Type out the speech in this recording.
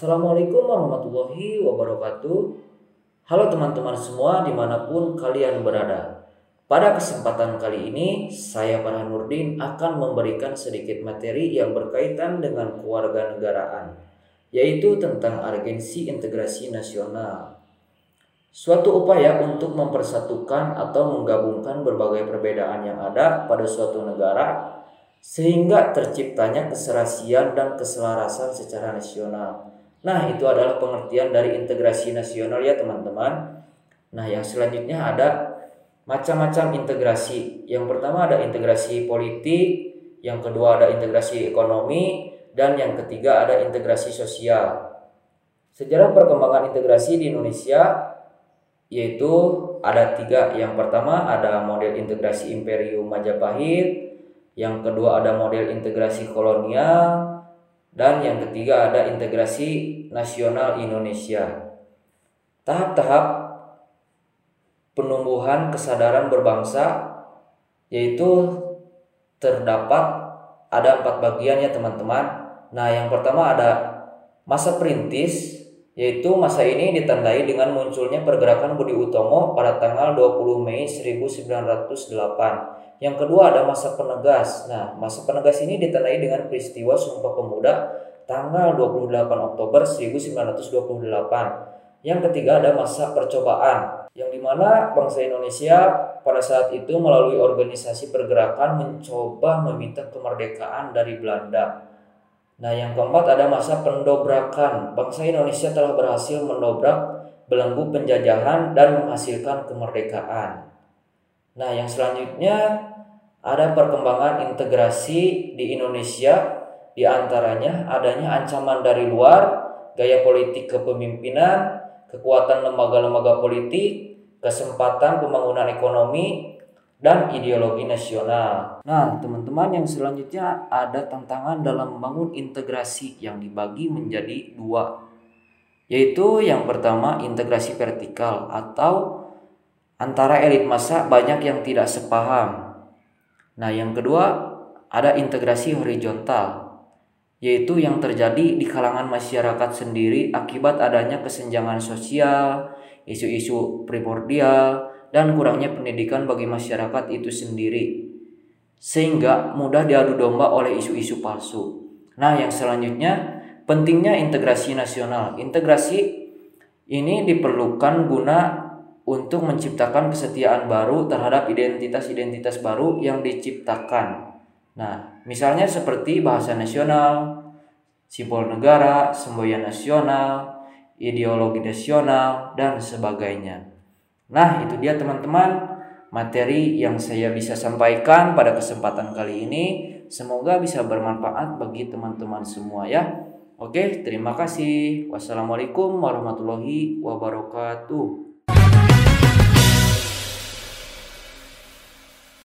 Assalamualaikum warahmatullahi wabarakatuh. Halo teman-teman semua di mana pun kalian berada. Pada kesempatan kali ini, saya Farhan Nurdin akan memberikan sedikit materi yang berkaitan dengan keluarga negaraan, yaitu tentang agensi integrasi nasional. Suatu upaya untuk mempersatukan atau menggabungkan berbagai perbedaan yang ada pada suatu negara sehingga terciptanya keserasian dan keselarasan secara nasional. Nah, itu adalah pengertian dari integrasi nasional ya, teman-teman. Nah, yang selanjutnya ada macam-macam integrasi. Yang pertama ada integrasi politik, yang kedua ada integrasi ekonomi, dan yang ketiga ada integrasi sosial. Sejarah perkembangan integrasi di Indonesia yaitu ada tiga. Yang pertama ada model integrasi Imperium Majapahit, yang kedua ada model integrasi kolonial, dan yang ketiga ada integrasi nasional Indonesia. Tahap-tahap penumbuhan kesadaran berbangsa yaitu terdapat ada empat bagian ya teman-teman. Nah yang pertama ada masa perintis yaitu masa ini ditandai dengan munculnya pergerakan Budi Utomo pada tanggal 20 Mei 1908. Yang kedua ada masa penegas. Nah, masa penegas ini ditandai dengan peristiwa Sumpah Pemuda tanggal 28 Oktober 1928. Yang ketiga ada masa percobaan yang di mana bangsa Indonesia pada saat itu melalui organisasi pergerakan mencoba meminta kemerdekaan dari Belanda. Nah yang keempat ada masa pendobrakan. Bangsa Indonesia telah berhasil mendobrak belenggu penjajahan dan menghasilkan kemerdekaan. Nah yang selanjutnya ada perkembangan integrasi di Indonesia di antaranya adanya ancaman dari luar, gaya politik kepemimpinan, kekuatan lembaga-lembaga politik, kesempatan pembangunan ekonomi, dan ideologi nasional. Nah, teman-teman yang selanjutnya ada tantangan dalam membangun integrasi yang dibagi menjadi dua. Yaitu yang pertama integrasi vertikal atau antara elit masa banyak yang tidak sepaham. Nah, yang kedua ada integrasi horizontal yaitu yang terjadi di kalangan masyarakat sendiri akibat adanya kesenjangan sosial, isu-isu primordial, dan kurangnya pendidikan bagi masyarakat itu sendiri, sehingga mudah diadu domba oleh isu-isu palsu. Nah, yang selanjutnya, pentingnya integrasi nasional. Integrasi ini diperlukan guna untuk menciptakan kesetiaan baru terhadap identitas-identitas baru yang diciptakan Nah, misalnya seperti bahasa nasional, simbol negara, semboyan nasional, ideologi nasional, dan sebagainya. Nah, itu dia teman-teman materi yang saya bisa sampaikan pada kesempatan kali ini. Semoga bisa bermanfaat bagi teman-teman semua ya. Oke, terima kasih. Wassalamualaikum warahmatullahi wabarakatuh.